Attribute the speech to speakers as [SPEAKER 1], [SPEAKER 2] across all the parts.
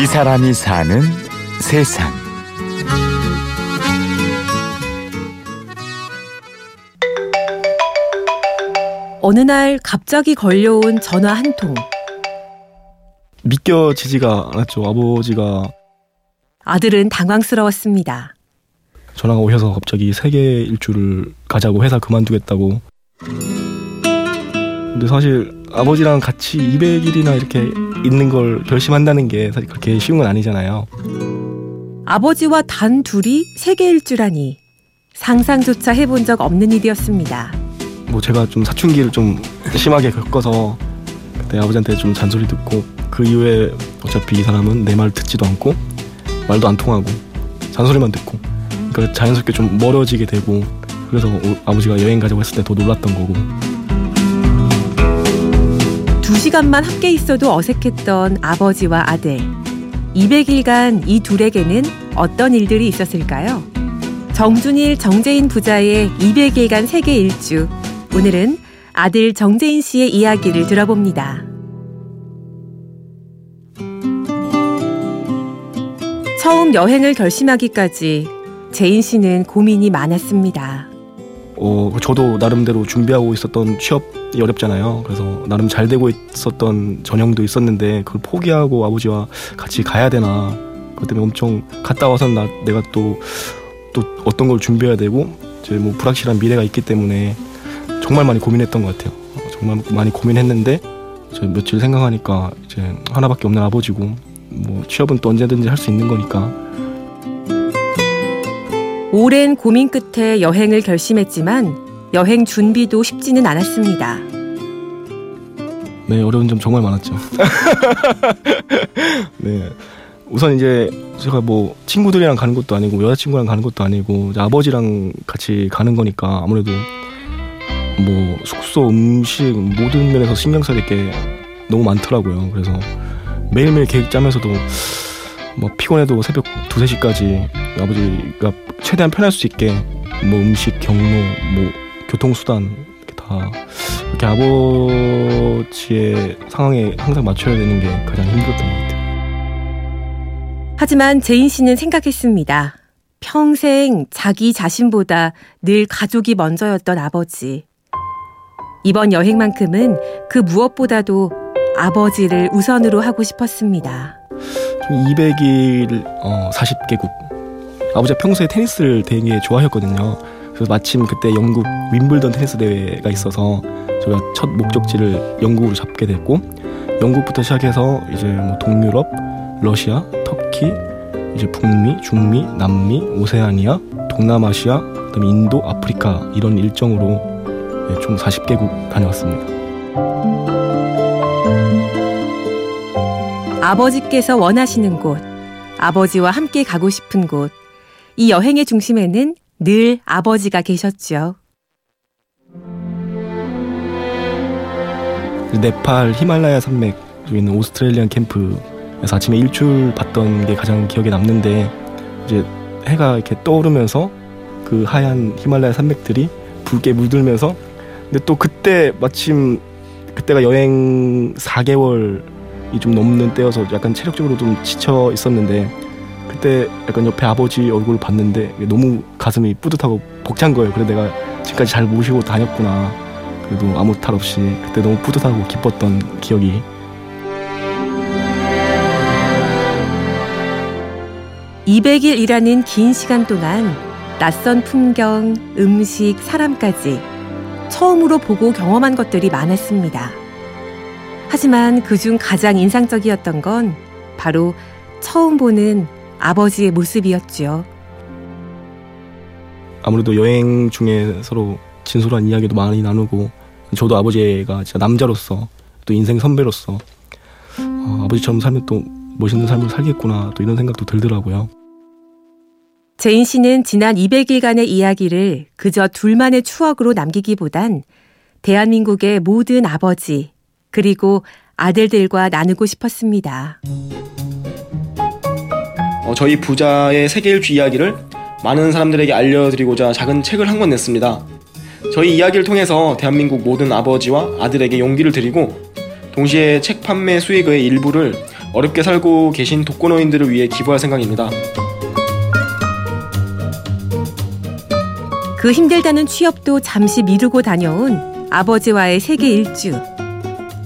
[SPEAKER 1] 이 사람이 사는 세상.
[SPEAKER 2] 어느 날 갑자기 걸려온 전화 한 통.
[SPEAKER 3] 믿겨지지가 않았죠. 아버지가
[SPEAKER 2] 아들은 당황스러웠습니다.
[SPEAKER 3] 전화가 오셔서 갑자기 세계 일주를 가자고 회사 그만두겠다고. 근데 사실 아버지랑 같이 200일이나 이렇게 있는 걸 결심한다는 게 사실 그렇게 쉬운 건 아니잖아요.
[SPEAKER 2] 아버지와 단 둘이 세계 일주라니 상상조차 해본 적 없는 일이었습니다.
[SPEAKER 3] 뭐 제가 좀 사춘기를 좀 심하게 겪어서 그때 아버지한테 좀 잔소리 듣고 그 이후에 어차피 이 사람은 내 말 듣지도 않고 말도 안 통하고 잔소리만 듣고 그러니까 자연스럽게 좀 멀어지게 되고 그래서 오- 아버지가 여행 가자고 했을 때 더 놀랐던 거고
[SPEAKER 2] 두 시간만 함께 있어도 어색했던 아버지와 아들. 200일간 이 둘에게는 어떤 일들이 있었을까요? 정준일, 정재인 부자의 200일간 세계 일주. 오늘은 아들 정재인 씨의 이야기를 들어봅니다. 처음 여행을 결심하기까지 재인 씨는 고민이 많았습니다.
[SPEAKER 3] 어 저도 나름대로 준비하고 있었던 취업이 어렵잖아요. 그래서 나름 잘 되고 있었던 전형도 있었는데 그걸 포기하고 아버지와 같이 가야 되나 그것 때문에 엄청 갔다 와서는 나 내가 또 또 어떤 걸 준비해야 되고 이제 뭐 불확실한 미래가 있기 때문에 정말 많이 고민했던 것 같아요. 어, 정말 많이 고민했는데 저 며칠 생각하니까 이제 하나밖에 없는 아버지고 뭐 취업은 또 언제든지 할 수 있는 거니까
[SPEAKER 2] 오랜 고민 끝에 여행을 결심했지만 여행 준비도 쉽지는 않았습니다.
[SPEAKER 3] 네, 어려운 점 정말 많았죠. 네. 우선 이제 제가 뭐 친구들이랑 가는 것도 아니고 여자친구랑 가는 것도 아니고 아버지랑 같이 가는 거니까 아무래도 뭐 숙소, 음식 모든 면에서 신경 써야 될 게 너무 많더라고요. 그래서 매일매일 계획 짜면서도 뭐 피곤해도 새벽 두세 시까지 아버지가 최대한 편할 수 있게 뭐 음식, 경로, 뭐 교통수단 이렇게 다 이렇게 아버지의 상황에 항상 맞춰야 되는 게 가장 힘들었던 것 같아요.
[SPEAKER 2] 하지만 제인 씨는 생각했습니다. 평생 자기 자신보다 늘 가족이 먼저였던 아버지. 이번 여행만큼은 그 무엇보다도 아버지를 우선으로 하고 싶었습니다.
[SPEAKER 3] 200일 어, 40개국. 아버지가 평소에 테니스를 되게 좋아하셨거든요. 그래서 마침 그때 영국 윈블던 테니스 대회가 있어서 제가 첫 목적지를 영국으로 잡게 됐고 영국부터 시작해서 이제 뭐 동유럽, 러시아, 터키, 이제 북미, 중미, 남미, 오세아니아, 동남아시아, 그다음에 인도, 아프리카 이런 일정으로 예, 총 40개국 다녀왔습니다.
[SPEAKER 2] 아버지께서 원하시는 곳, 아버지와 함께 가고 싶은 곳, 이 여행의 중심에는 늘 아버지가 계셨죠.
[SPEAKER 3] 네팔 히말라야 산맥 있는 오스트레일리안 캠프에서 아침에 일출 봤던 게 가장 기억에 남는데 이제 해가 이렇게 떠오르면서 그 하얀 히말라야 산맥들이 붉게 물들면서 근데 또 그때 마침 그때가 여행 4개월이 좀 넘는 때여서 약간 체력적으로 좀 지쳐 있었는데 그때 약간 옆에 아버지 얼굴을 봤는데 너무 가슴이 뿌듯하고 벅찬 거예요. 그래 내가 지금까지 잘 모시고 다녔구나. 그래도 아무 탈 없이 그때 너무 뿌듯하고 기뻤던 기억이
[SPEAKER 2] 200일이라는 긴 시간 동안 낯선 풍경, 음식, 사람까지 처음으로 보고 경험한 것들이 많았습니다. 하지만 그중 가장 인상적이었던 건 바로 처음 보는 아버지의 모습이었죠.
[SPEAKER 3] 아무래도 여행 중에 서로 진솔한 이야기도 많이 나누고 저도 아버지가 진짜 남자로서 또 인생 선배로서 어, 아버지처럼 살면 또 멋있는 삶을 살겠구나 또 이런 생각도 들더라고요.
[SPEAKER 2] 제인 씨는 지난 200일간의 이야기를 그저 둘만의 추억으로 남기기보단 대한민국의 모든 아버지, 그리고 아들들과 나누고 싶었습니다.
[SPEAKER 4] 어, 저희 부자의 세계 일주 이야기를 많은 사람들에게 알려드리고자 작은 책을 한 권 냈습니다. 저희 이야기를 통해서 대한민국 모든 아버지와 아들에게 용기를 드리고 동시에 책 판매 수익의 일부를 어렵게 살고 계신 독거노인들을 위해 기부할 생각입니다.
[SPEAKER 2] 그 힘들다는 취업도 잠시 미루고 다녀온 아버지와의 세계 일주.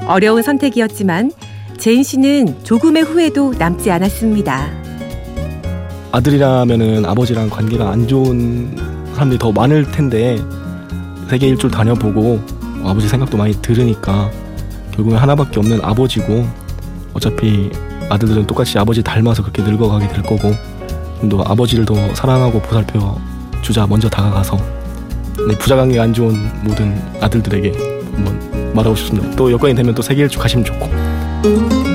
[SPEAKER 2] 어려운 선택이었지만 제인 씨는 조금의 후회도 남지 않았습니다.
[SPEAKER 3] 아들이라면은 아버지랑 관계가 안 좋은 사람들이 더 많을 텐데 세계 일주를 다녀보고 아버지 생각도 많이 들으니까 결국엔 하나밖에 없는 아버지고 어차피 아들들은 똑같이 아버지 닮아서 그렇게 늙어가게 될 거고 좀 더 아버지를 더 사랑하고 보살펴 주자 먼저 다가가서 네, 부자 관계가 안 좋은 모든 아들들에게 한번 말하고 싶습니다. 또 여건이 되면 또 세계 일주 가시면 좋고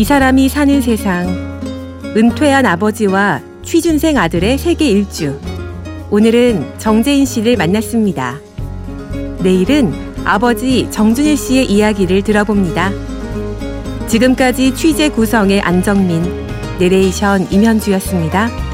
[SPEAKER 2] 이 사람이 사는 세상. 은퇴한 아버지와 취준생 아들의 세계 일주. 오늘은 정재인 씨를 만났습니다. 내일은 아버지 정준일 씨의 이야기를 들어봅니다. 지금까지 취재 구성의 안정민, 내레이션 임현주였습니다.